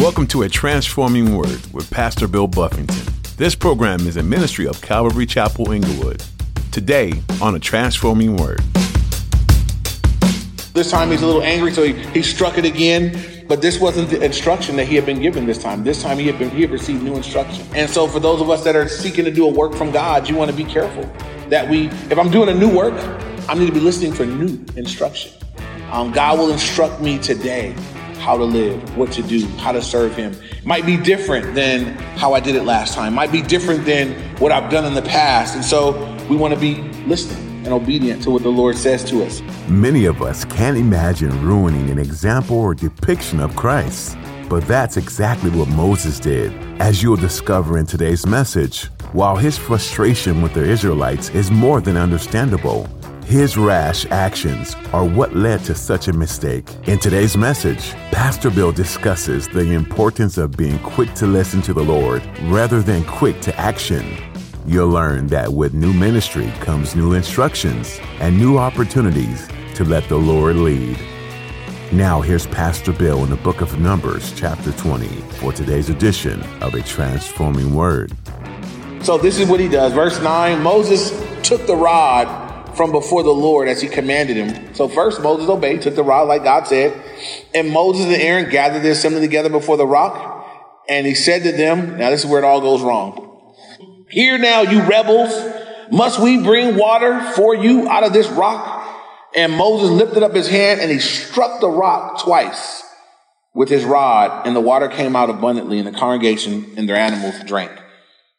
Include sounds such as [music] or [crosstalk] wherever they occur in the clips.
Welcome to A Transforming Word with Pastor Bill Buffington. This program is a ministry of Calvary Chapel Inglewood. Today on A Transforming Word. This time he's a little angry, so he, he struck it again. But this wasn't the instruction that he had been given this time. This time he had been he had received new instruction. And so for those of us that are seeking to do a work from God, you want to be careful that we, if I'm doing a new work, I need to be listening for new instruction. Um, God will instruct me today how to live, what to do, how to serve Him. Might be different than how I did it last time. Might be different than what I've done in the past. And so we want to be listening and obedient to what the Lord says to us. Many of us can't imagine ruining an example or depiction of Christ. But that's exactly what Moses did, as you'll discover in today's message. While his frustration with the Israelites is more than understandable, his rash actions are what led to such a mistake. In today's message, Pastor Bill discusses the importance of being quick to listen to the Lord rather than quick to action. You'll learn that with new ministry comes new instructions and new opportunities to let the Lord lead. Now, here's Pastor Bill in the book of Numbers, chapter 20, for today's edition of A Transforming Word. So, this is what he does. Verse 9 Moses took the rod from before the Lord as he commanded him. So first Moses obeyed, took the rod like God said. And Moses and Aaron gathered the assembly together before the rock. And he said to them, now this is where it all goes wrong. Here now, you rebels, must we bring water for you out of this rock? And Moses lifted up his hand and he struck the rock twice with his rod, and the water came out abundantly, and the congregation and their animals drank.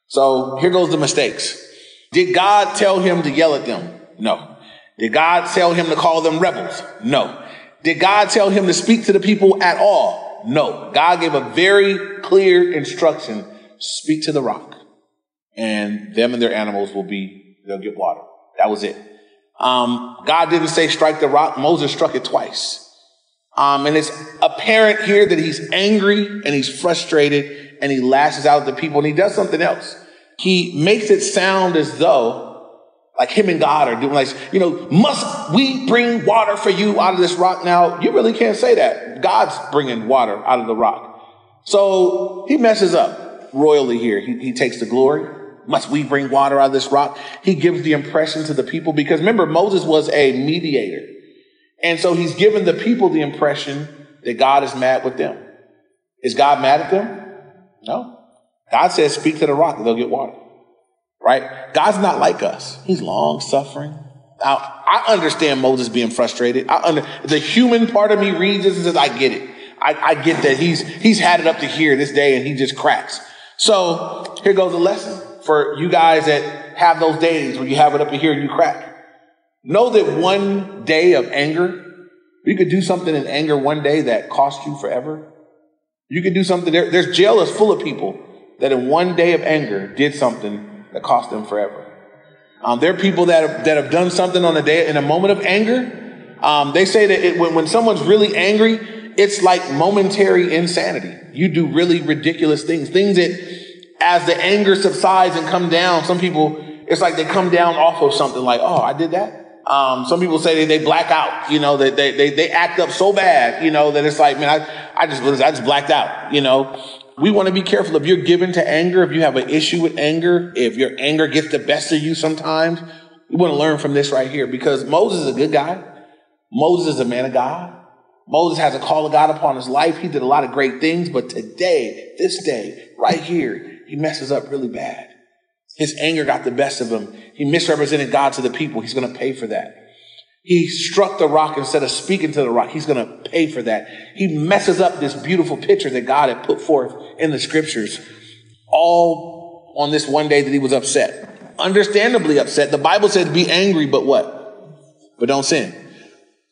So here goes the mistakes. Did God tell him to yell at them? No. Did God tell him to call them rebels? No. Did God tell him to speak to the people at all? No. God gave a very clear instruction speak to the rock, and them and their animals will be, they'll get water. That was it. Um, God didn't say strike the rock, Moses struck it twice. Um, and it's apparent here that he's angry and he's frustrated and he lashes out at the people and he does something else. He makes it sound as though like him and God are doing like, you know, must we bring water for you out of this rock? Now, you really can't say that. God's bringing water out of the rock. So he messes up royally here. He, he takes the glory. Must we bring water out of this rock? He gives the impression to the people because remember, Moses was a mediator. And so he's given the people the impression that God is mad with them. Is God mad at them? No. God says, speak to the rock and they'll get water right? God's not like us. He's long suffering. Now, I understand Moses being frustrated. I under, the human part of me reads this and says, I get it. I, I get that he's, he's had it up to here this day and he just cracks. So here goes a lesson for you guys that have those days where you have it up to here and you crack. Know that one day of anger, you could do something in anger one day that cost you forever. You could do something there. There's jail is full of people that in one day of anger did something that cost them forever. Um, there are people that have, that have done something on a day in a moment of anger. Um, they say that it, when, when someone's really angry, it's like momentary insanity. You do really ridiculous things, things that as the anger subsides and come down, some people, it's like they come down off of something like, oh, I did that. Um, some people say they, they black out, you know, that they, they, they act up so bad, you know, that it's like, man, I, I just, I just blacked out, you know we want to be careful. If you're given to anger, if you have an issue with anger, if your anger gets the best of you sometimes, we want to learn from this right here because Moses is a good guy. Moses is a man of God. Moses has a call of God upon his life. He did a lot of great things, but today, this day, right here, he messes up really bad. His anger got the best of him. He misrepresented God to the people. He's going to pay for that. He struck the rock instead of speaking to the rock. He's going to pay for that. He messes up this beautiful picture that God had put forth in the scriptures, all on this one day that he was upset. Understandably upset. The Bible says be angry, but what? But don't sin.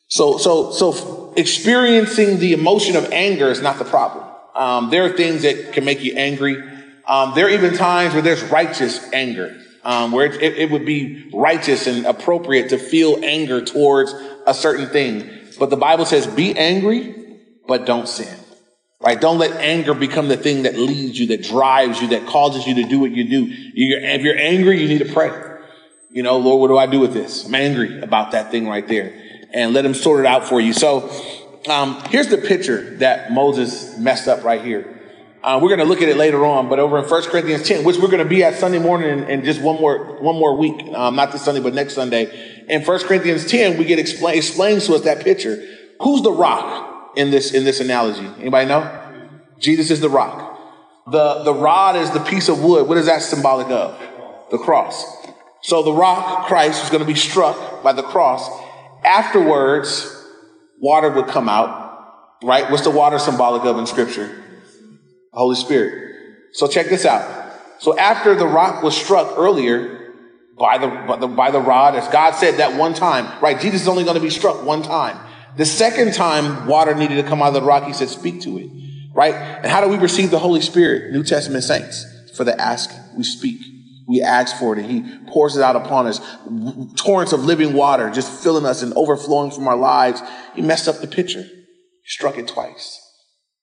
So, so, so experiencing the emotion of anger is not the problem. Um, there are things that can make you angry. Um, there are even times where there's righteous anger um, where it, it, would be righteous and appropriate to feel anger towards a certain thing. But the Bible says, be angry, but don't sin. Right? Don't let anger become the thing that leads you, that drives you, that causes you to do what you do. You're, if you're angry, you need to pray. You know, Lord, what do I do with this? I'm angry about that thing right there. And let him sort it out for you. So, um, here's the picture that Moses messed up right here. Uh, we're going to look at it later on, but over in 1 Corinthians 10, which we're going to be at Sunday morning in, in just one more, one more week, um, not this Sunday, but next Sunday. In 1 Corinthians 10, we get explain, explains to us that picture. Who's the rock in this, in this analogy? Anybody know? Jesus is the rock. The, the rod is the piece of wood. What is that symbolic of? The cross. So the rock, Christ, was going to be struck by the cross. Afterwards, water would come out, right? What's the water symbolic of in scripture? Holy Spirit. So check this out. So after the rock was struck earlier by the, by the, by the rod, as God said that one time, right? Jesus is only going to be struck one time. The second time water needed to come out of the rock, he said, speak to it, right? And how do we receive the Holy Spirit? New Testament saints. For the ask, we speak. We ask for it and he pours it out upon us. Torrents of living water just filling us and overflowing from our lives. He messed up the pitcher. Struck it twice.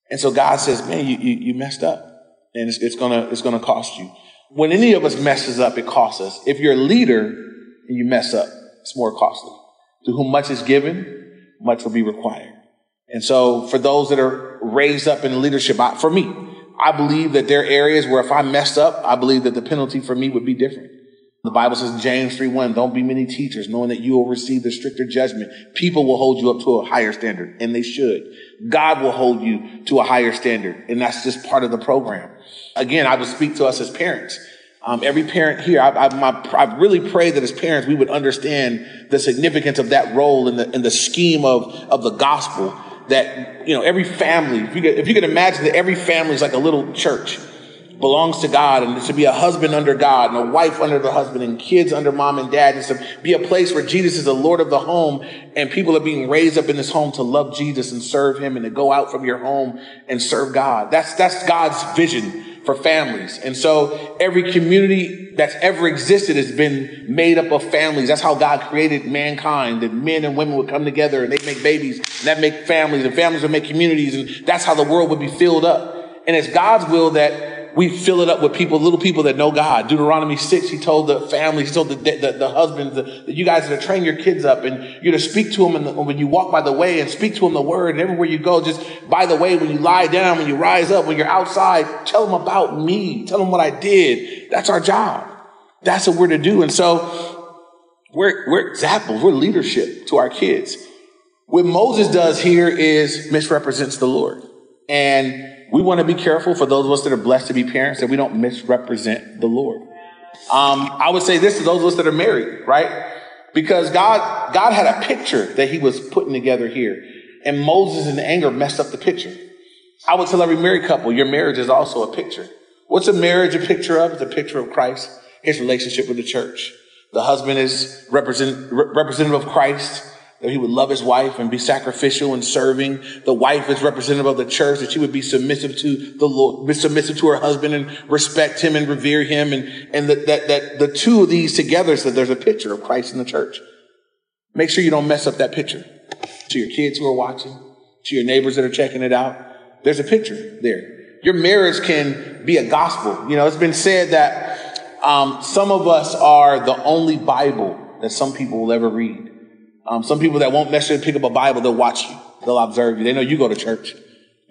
And so God says, man, you, you, you messed up and it's, it's, gonna, it's gonna cost you. When any of us messes up, it costs us. If you're a leader and you mess up, it's more costly. To whom much is given, much will be required. And so for those that are raised up in leadership, I, for me, I believe that there are areas where if I messed up, I believe that the penalty for me would be different. The Bible says James 3 1, don't be many teachers, knowing that you will receive the stricter judgment. People will hold you up to a higher standard, and they should. God will hold you to a higher standard, and that's just part of the program. Again, I would speak to us as parents. Um, every parent here, I, I, my, I, really pray that as parents we would understand the significance of that role in the, in the scheme of, of the gospel. That you know, every family, if you could, if you could imagine that every family is like a little church belongs to God and to be a husband under God and a wife under the husband and kids under mom and dad and to be a place where Jesus is the Lord of the home and people are being raised up in this home to love Jesus and serve him and to go out from your home and serve God. That's, that's God's vision for families. And so every community that's ever existed has been made up of families. That's how God created mankind, that men and women would come together and they'd make babies and that make families and families would make communities. And that's how the world would be filled up. And it's God's will that we fill it up with people, little people that know God. Deuteronomy 6, he told the families, he told the, the, the husbands that you guys are to train your kids up and you're to speak to them the, when you walk by the way and speak to them the word and everywhere you go. Just by the way, when you lie down, when you rise up, when you're outside, tell them about me. Tell them what I did. That's our job. That's what we're to do. And so we're, we're examples. We're leadership to our kids. What Moses does here is misrepresents the Lord. And we want to be careful for those of us that are blessed to be parents that we don't misrepresent the Lord. Um, I would say this to those of us that are married, right? Because God, God had a picture that he was putting together here. And Moses in anger messed up the picture. I would tell every married couple, your marriage is also a picture. What's a marriage a picture of? It's a picture of Christ, his relationship with the church. The husband is represent, representative of Christ that he would love his wife and be sacrificial and serving. The wife is representative of the church, that she would be submissive to the Lord, be submissive to her husband and respect him and revere him. And, and that, that, that the two of these together so there's a picture of Christ in the church. Make sure you don't mess up that picture. To your kids who are watching, to your neighbors that are checking it out, there's a picture there. Your marriage can be a gospel. You know, it's been said that um, some of us are the only Bible that some people will ever read. Um, some people that won't necessarily pick up a Bible, they'll watch you. They'll observe you. They know you go to church.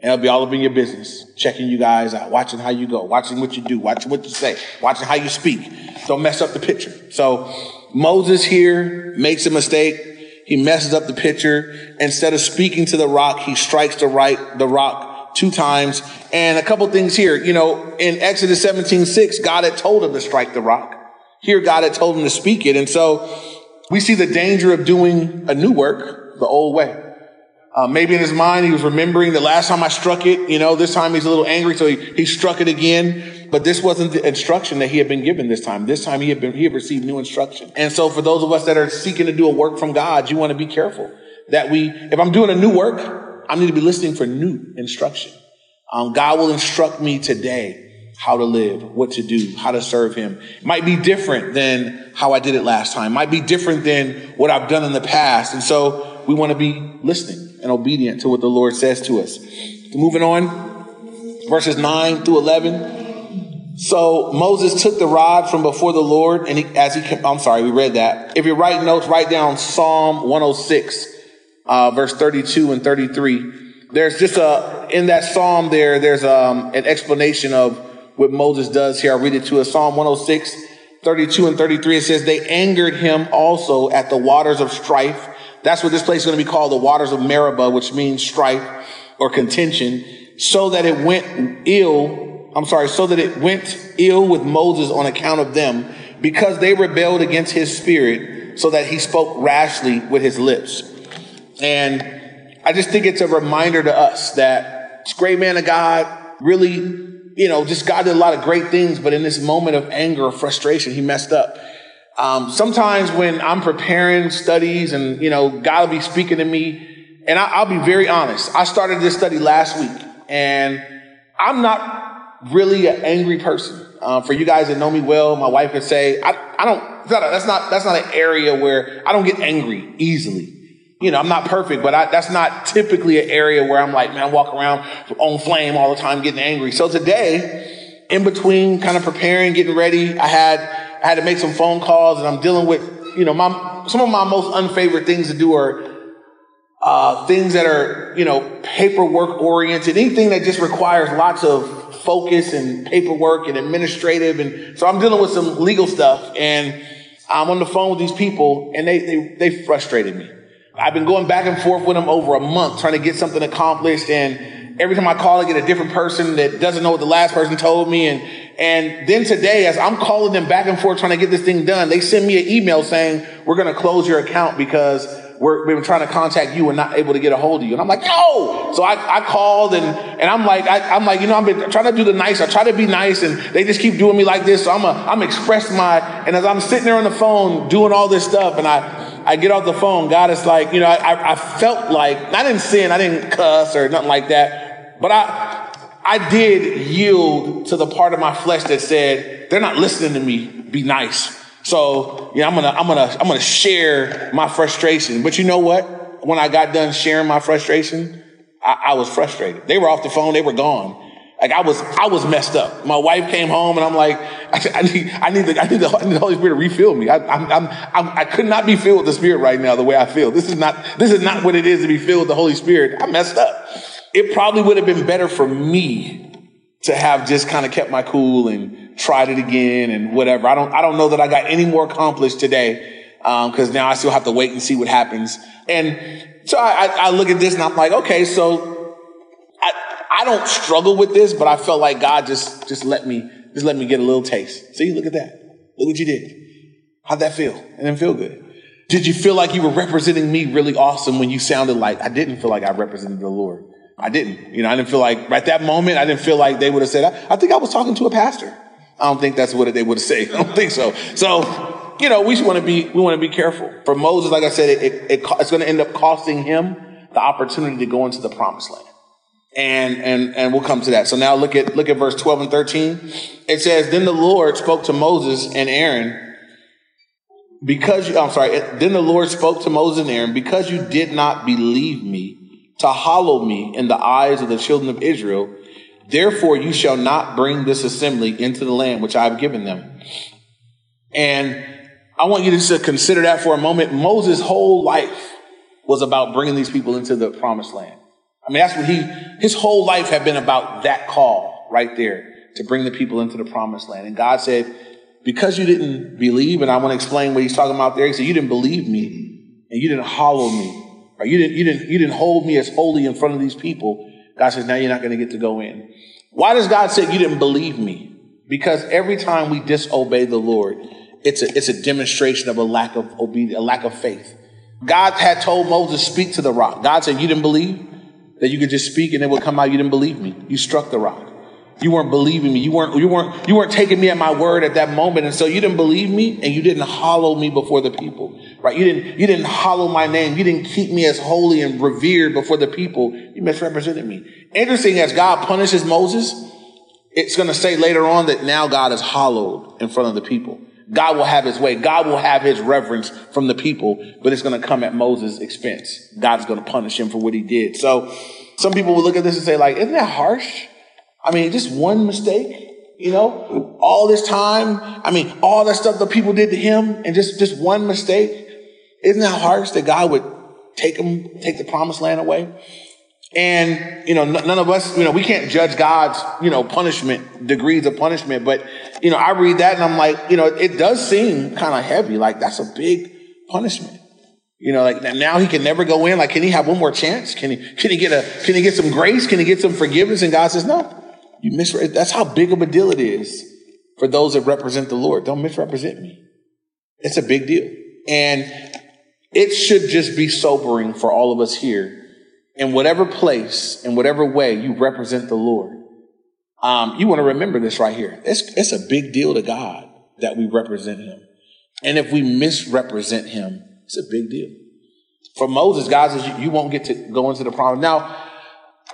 And they'll be all up in your business, checking you guys out, watching how you go, watching what you do, watching what you say, watching how you speak. Don't mess up the picture. So Moses here makes a mistake. He messes up the picture. Instead of speaking to the rock, he strikes the right, the rock two times. And a couple things here. You know, in Exodus 17, 6, God had told him to strike the rock. Here, God had told him to speak it. And so we see the danger of doing a new work the old way. Uh, maybe in his mind, he was remembering the last time I struck it, you know, this time he's a little angry, so he, he struck it again. But this wasn't the instruction that he had been given this time. This time he had been, he had received new instruction. And so for those of us that are seeking to do a work from God, you want to be careful that we, if I'm doing a new work, I need to be listening for new instruction. Um, God will instruct me today how to live, what to do, how to serve him. Might be different than how I did it last time. Might be different than what I've done in the past. And so we want to be listening and obedient to what the Lord says to us. Moving on, verses 9 through 11. So Moses took the rod from before the Lord, and he, as he, I'm sorry, we read that. If you're writing notes, write down Psalm 106, uh, verse 32 and 33. there's just a, in that psalm there, there's um, an explanation of what Moses does here. I'll read it to us. Psalm 106, 32 and 33. It says, They angered him also at the waters of strife. That's what this place is going to be called, the waters of Meribah, which means strife or contention, so that it went ill. I'm sorry, so that it went ill with Moses on account of them, because they rebelled against his spirit, so that he spoke rashly with his lips. And I just think it's a reminder to us that this great man of God really you know, just God did a lot of great things, but in this moment of anger or frustration, he messed up. Um, sometimes when I'm preparing studies and, you know, God will be speaking to me, and I, will be very honest. I started this study last week, and I'm not really an angry person. Uh, for you guys that know me well, my wife could say, I, I don't, that's not, that's not an area where I don't get angry easily you know, I'm not perfect, but I, that's not typically an area where I'm like, man, I walk around on flame all the time, getting angry. So today, in between kind of preparing, getting ready, I had, I had to make some phone calls and I'm dealing with, you know, my, some of my most unfavorite things to do are, uh, things that are, you know, paperwork oriented, anything that just requires lots of focus and paperwork and administrative. And so I'm dealing with some legal stuff and I'm on the phone with these people and they, they, they frustrated me. I've been going back and forth with them over a month trying to get something accomplished. And every time I call, I get a different person that doesn't know what the last person told me. And, and then today, as I'm calling them back and forth trying to get this thing done, they send me an email saying, we're going to close your account because we're, we've been trying to contact you and not able to get a hold of you. And I'm like, no. So I, I called and, and I'm like, I, am like, you know, I've been trying to do the nice. I try to be nice and they just keep doing me like this. So I'm a, I'm express my, and as I'm sitting there on the phone doing all this stuff and I, I get off the phone, God is like, you know, I, I felt like, I didn't sin, I didn't cuss or nothing like that, but I, I did yield to the part of my flesh that said, they're not listening to me, be nice. So, yeah, I'm gonna, I'm gonna, I'm gonna share my frustration. But you know what? When I got done sharing my frustration, I, I was frustrated. They were off the phone, they were gone. Like I was, I was messed up. My wife came home and I'm like, I, I need, I need the, I need the, I need the Holy Spirit to refill me. I, I'm, I'm, I'm, i could not be filled with the Spirit right now the way I feel. This is not, this is not what it is to be filled with the Holy Spirit. I messed up. It probably would have been better for me to have just kind of kept my cool and tried it again and whatever. I don't, I don't know that I got any more accomplished today. Um, cause now I still have to wait and see what happens. And so I, I, I look at this and I'm like, okay, so I don't struggle with this, but I felt like God just, just let me, just let me get a little taste. See, look at that. Look what you did. How'd that feel? It didn't feel good. Did you feel like you were representing me really awesome when you sounded like I didn't feel like I represented the Lord? I didn't. You know, I didn't feel like at that moment, I didn't feel like they would have said, I, I think I was talking to a pastor. I don't think that's what they would have said. [laughs] I don't think so. So, you know, we want to be, we want to be careful. For Moses, like I said, it, it, it, it's going to end up costing him the opportunity to go into the promised land and and and we'll come to that. So now look at look at verse 12 and 13. It says, Then the Lord spoke to Moses and Aaron, because you I'm sorry, then the Lord spoke to Moses and Aaron, because you did not believe me to hollow me in the eyes of the children of Israel, therefore you shall not bring this assembly into the land which I have given them. And I want you to consider that for a moment. Moses' whole life was about bringing these people into the promised land. I mean, that's what he, his whole life had been about that call right there to bring the people into the promised land. And God said, because you didn't believe, and I want to explain what he's talking about there. He said, you didn't believe me and you didn't hollow me, right? You didn't, you didn't, you didn't hold me as holy in front of these people. God says, now you're not going to get to go in. Why does God say you didn't believe me? Because every time we disobey the Lord, it's a, it's a demonstration of a lack of obedience, a lack of faith. God had told Moses, speak to the rock. God said, you didn't believe? That you could just speak and it would come out. You didn't believe me. You struck the rock. You weren't believing me. You weren't, you weren't, you weren't taking me at my word at that moment. And so you didn't believe me and you didn't hollow me before the people, right? You didn't, you didn't hollow my name. You didn't keep me as holy and revered before the people. You misrepresented me. Interesting as God punishes Moses, it's going to say later on that now God is hollowed in front of the people. God will have his way. God will have his reverence from the people, but it's going to come at Moses' expense. God's going to punish him for what he did. So some people will look at this and say, like, isn't that harsh? I mean, just one mistake, you know, all this time. I mean, all that stuff that people did to him and just, just one mistake. Isn't that harsh that God would take him, take the promised land away? And, you know, none of us, you know, we can't judge God's, you know, punishment, degrees of punishment. But, you know, I read that and I'm like, you know, it does seem kind of heavy. Like that's a big punishment. You know, like now he can never go in. Like, can he have one more chance? Can he, can he get a, can he get some grace? Can he get some forgiveness? And God says, no, you misread. That's how big of a deal it is for those that represent the Lord. Don't misrepresent me. It's a big deal. And it should just be sobering for all of us here in whatever place, in whatever way you represent the Lord. Um, you want to remember this right here. It's, it's a big deal to God that we represent him. And if we misrepresent him, it's a big deal. For Moses, God says, you, won't get to go into the promise. Now,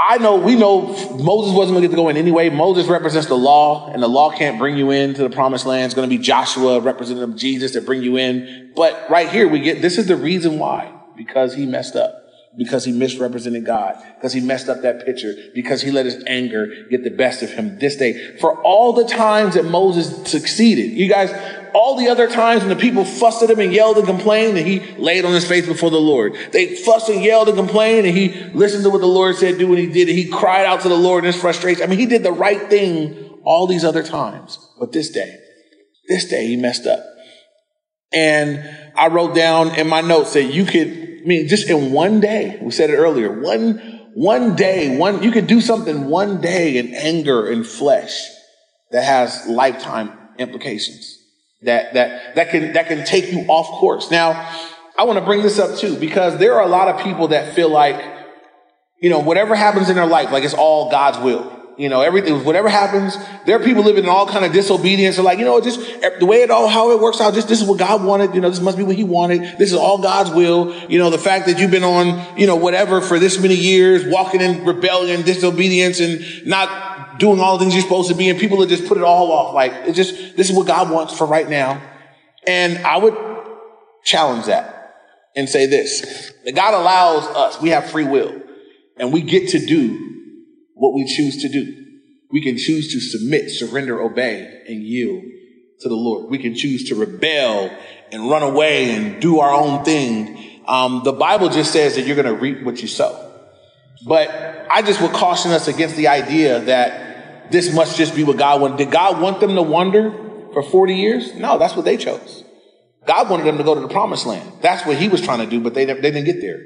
I know, we know Moses wasn't going to get to go in anyway. Moses represents the law, and the law can't bring you into the promised land. It's going to be Joshua, representative of Jesus, that bring you in. But right here, we get this is the reason why because he messed up because he misrepresented God, because he messed up that picture, because he let his anger get the best of him this day. For all the times that Moses succeeded, you guys, all the other times when the people fussed at him and yelled and complained and he laid on his face before the Lord. They fussed and yelled and complained and he listened to what the Lord said, do what he did. And he cried out to the Lord in his frustration. I mean, he did the right thing all these other times. But this day, this day he messed up. And I wrote down in my notes that you could I mean, just in one day, we said it earlier, one, one day, one, you could do something one day in anger and flesh that has lifetime implications that, that, that can, that can take you off course. Now, I want to bring this up too, because there are a lot of people that feel like, you know, whatever happens in their life, like it's all God's will. You know, everything, whatever happens, there are people living in all kind of disobedience. They're like, you know, just the way it all, how it works out, just this is what God wanted. You know, this must be what he wanted. This is all God's will. You know, the fact that you've been on, you know, whatever for this many years, walking in rebellion, disobedience, and not doing all the things you're supposed to be. And people have just put it all off. Like, it's just, this is what God wants for right now. And I would challenge that and say this, that God allows us, we have free will and we get to do what we choose to do. We can choose to submit, surrender, obey, and yield to the Lord. We can choose to rebel and run away and do our own thing. Um, the Bible just says that you're going to reap what you sow. But I just would caution us against the idea that this must just be what God wanted. Did God want them to wander for 40 years? No, that's what they chose. God wanted them to go to the promised land. That's what he was trying to do, but they, they didn't get there.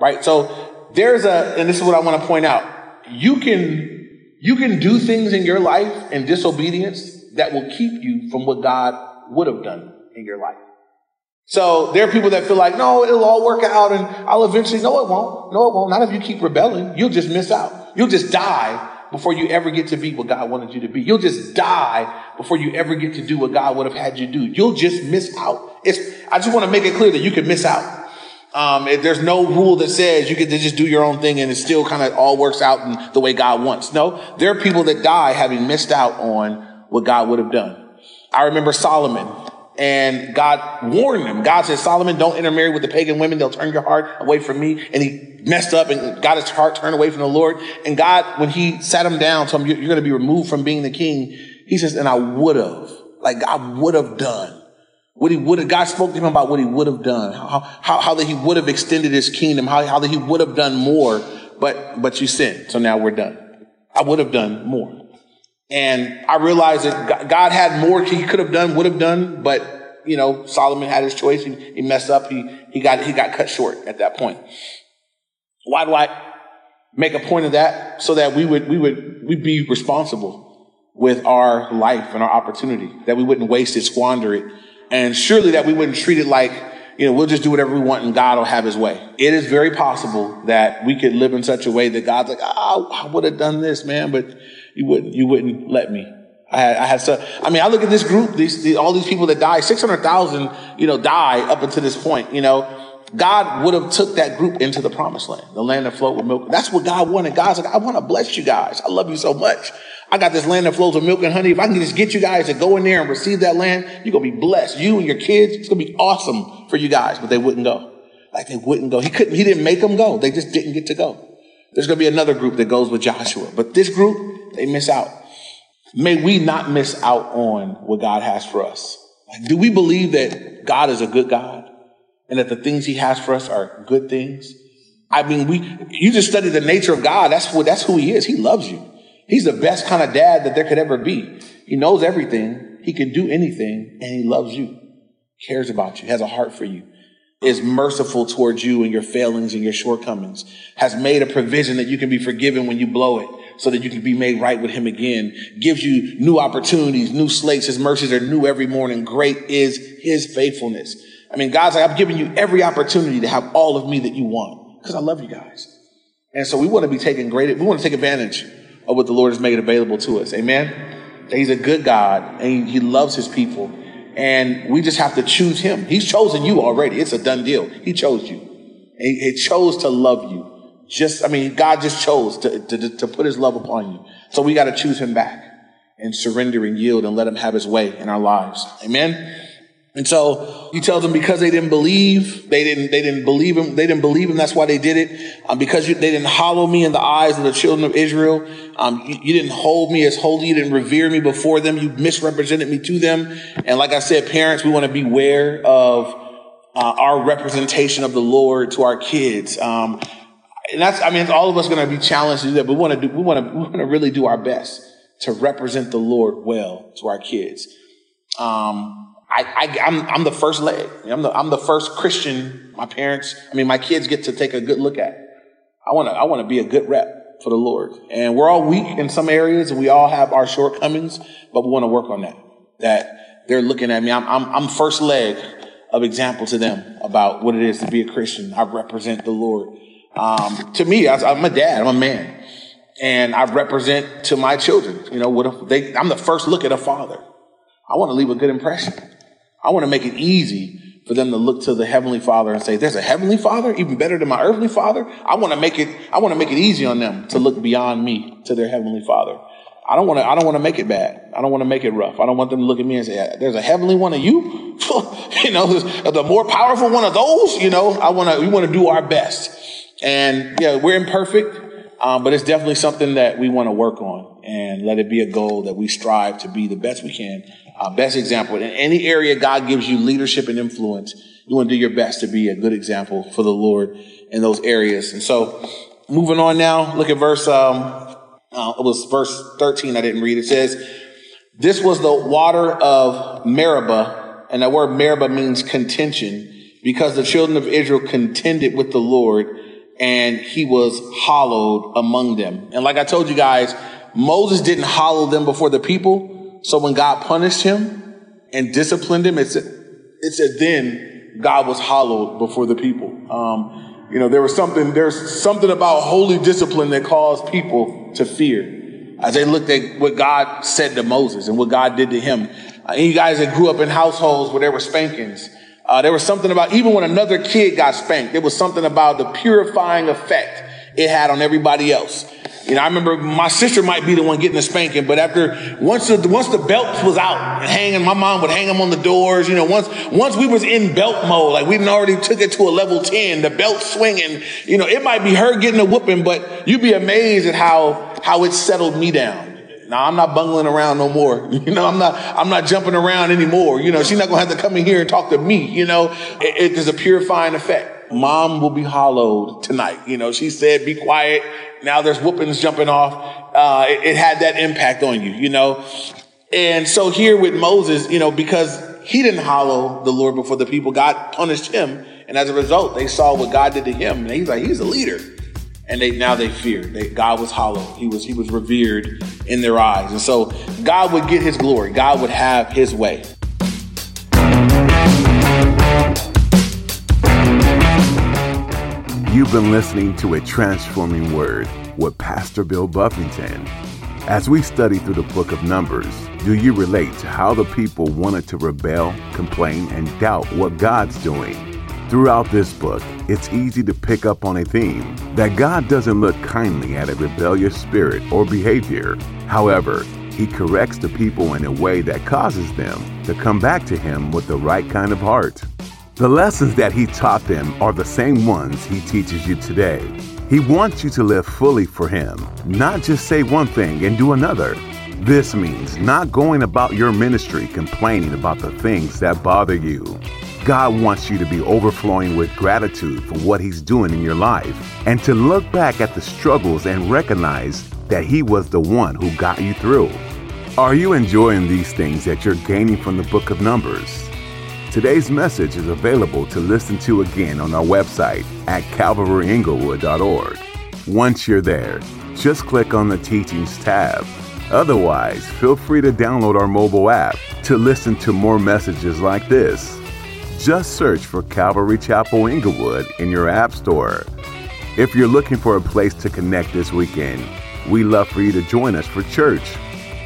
Right? So there's a, and this is what I want to point out you can you can do things in your life in disobedience that will keep you from what God would have done in your life. So there are people that feel like, no, it'll all work out and I'll eventually, no, it won't. No, it won't. Not if you keep rebelling. You'll just miss out. You'll just die before you ever get to be what God wanted you to be. You'll just die before you ever get to do what God would have had you do. You'll just miss out. It's, I just want to make it clear that you can miss out. Um, there's no rule that says you get to just do your own thing and it still kind of all works out in the way God wants. No, there are people that die having missed out on what God would have done. I remember Solomon and God warned him. God said, Solomon, don't intermarry with the pagan women. They'll turn your heart away from me. And he messed up and got his heart turned away from the Lord. And God, when he sat him down, told him, you're going to be removed from being the king. He says, and I would have, like I would have done what he would have, God spoke to him about what he would have done, how, how, how that he would have extended his kingdom, how, how that he would have done more, but, but you sinned. So now we're done. I would have done more. And I realized that God had more he could have done, would have done, but you know, Solomon had his choice. He, he messed up. He, he got, he got cut short at that point. Why do I make a point of that? So that we would, we would, we'd be responsible with our life and our opportunity, that we wouldn't waste it, squander it, and surely that we wouldn't treat it like, you know, we'll just do whatever we want and God will have his way. It is very possible that we could live in such a way that God's like, oh, I would have done this, man, but you wouldn't, you wouldn't let me. I had, I had so, I mean, I look at this group, these, these all these people that died, 600,000, you know, die up until this point, you know, God would have took that group into the promised land, the land that flowed with milk. That's what God wanted. God's like, I want to bless you guys. I love you so much. I got this land that flows with milk and honey. If I can just get you guys to go in there and receive that land, you're going to be blessed. You and your kids, it's going to be awesome for you guys, but they wouldn't go. Like they wouldn't go. He couldn't, he didn't make them go. They just didn't get to go. There's going to be another group that goes with Joshua, but this group, they miss out. May we not miss out on what God has for us. Like, do we believe that God is a good God and that the things he has for us are good things? I mean, we, you just study the nature of God. That's what, that's who he is. He loves you. He's the best kind of dad that there could ever be. He knows everything. He can do anything and he loves you, cares about you, has a heart for you, is merciful towards you and your failings and your shortcomings, has made a provision that you can be forgiven when you blow it so that you can be made right with him again, gives you new opportunities, new slates. His mercies are new every morning. Great is his faithfulness. I mean, God's like, I've given you every opportunity to have all of me that you want because I love you guys. And so we want to be taking great, we want to take advantage of what the Lord has made available to us. Amen. He's a good God and he loves his people. And we just have to choose him. He's chosen you already. It's a done deal. He chose you. He, he chose to love you. Just, I mean, God just chose to, to, to put his love upon you. So we got to choose him back and surrender and yield and let him have his way in our lives. Amen. And so he tells them because they didn't believe, they didn't, they didn't believe him, they didn't believe him. That's why they did it. Um, because you, they didn't hollow me in the eyes of the children of Israel. Um, you, you, didn't hold me as holy. You didn't revere me before them. You misrepresented me to them. And like I said, parents, we want to beware of uh, our representation of the Lord to our kids. Um, and that's, I mean, all of us going to be challenged to do that, but we want to do, we want to, we want to really do our best to represent the Lord well to our kids. Um, I, I, am the first leg. I'm the, I'm the first Christian my parents, I mean, my kids get to take a good look at. I want to, I want to be a good rep for the Lord. And we're all weak in some areas and we all have our shortcomings, but we want to work on that. That they're looking at me. I'm, I'm, I'm first leg of example to them about what it is to be a Christian. I represent the Lord. Um, to me, I, I'm a dad. I'm a man. And I represent to my children, you know, what if they, I'm the first look at a father. I want to leave a good impression. I want to make it easy for them to look to the heavenly father and say, there's a heavenly father even better than my earthly father. I want to make it, I want to make it easy on them to look beyond me to their heavenly father. I don't want to, I don't want to make it bad. I don't want to make it rough. I don't want them to look at me and say, there's a heavenly one of you. [laughs] you know, the more powerful one of those, you know, I want to, we want to do our best. And yeah, we're imperfect. Um, but it's definitely something that we want to work on and let it be a goal that we strive to be the best we can uh, best example. In any area God gives you leadership and influence, you want to do your best to be a good example for the Lord in those areas. And so, moving on now, look at verse, um, uh, it was verse 13, I didn't read. It says, This was the water of Meribah, and that word Meribah means contention, because the children of Israel contended with the Lord, and he was hallowed among them. And like I told you guys, Moses didn't hollow them before the people. So when God punished him and disciplined him, it said, it said then God was hallowed before the people. Um, you know, there was something, there's something about holy discipline that caused people to fear as they looked at what God said to Moses and what God did to him. Uh, you guys that grew up in households where there were spankings, uh, there was something about, even when another kid got spanked, there was something about the purifying effect it had on everybody else. You know, I remember my sister might be the one getting the spanking, but after once the once the belt was out and hanging, my mom would hang them on the doors. You know, once once we was in belt mode, like we'd already took it to a level ten, the belt swinging. You know, it might be her getting a whooping, but you'd be amazed at how how it settled me down. Now I'm not bungling around no more. [laughs] You know, I'm not I'm not jumping around anymore. You know, she's not gonna have to come in here and talk to me. You know, it, it, a purifying effect. Mom will be hollowed tonight. You know, she said, "Be quiet." Now there's whoopings jumping off. Uh, it, it had that impact on you, you know. And so here with Moses, you know, because he didn't hollow the Lord before the people, God punished him. And as a result, they saw what God did to him. And he's like, he's a leader. And they now they feared. They, God was hollow. He was he was revered in their eyes. And so God would get his glory. God would have his way. You've been listening to A Transforming Word with Pastor Bill Buffington. As we study through the book of Numbers, do you relate to how the people wanted to rebel, complain, and doubt what God's doing? Throughout this book, it's easy to pick up on a theme that God doesn't look kindly at a rebellious spirit or behavior. However, He corrects the people in a way that causes them to come back to Him with the right kind of heart. The lessons that he taught them are the same ones he teaches you today. He wants you to live fully for him, not just say one thing and do another. This means not going about your ministry complaining about the things that bother you. God wants you to be overflowing with gratitude for what He's doing in your life and to look back at the struggles and recognize that He was the one who got you through. Are you enjoying these things that you're gaining from the book of Numbers? Today's message is available to listen to again on our website at calvaryinglewood.org. Once you're there, just click on the Teachings tab. Otherwise, feel free to download our mobile app to listen to more messages like this. Just search for Calvary Chapel Inglewood in your App Store. If you're looking for a place to connect this weekend, we love for you to join us for church.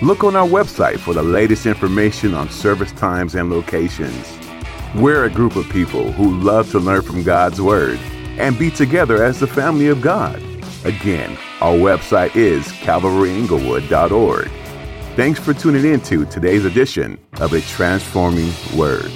Look on our website for the latest information on service times and locations. We're a group of people who love to learn from God's Word and be together as the family of God. Again, our website is calvaryinglewood.org. Thanks for tuning in to today's edition of A Transforming Word.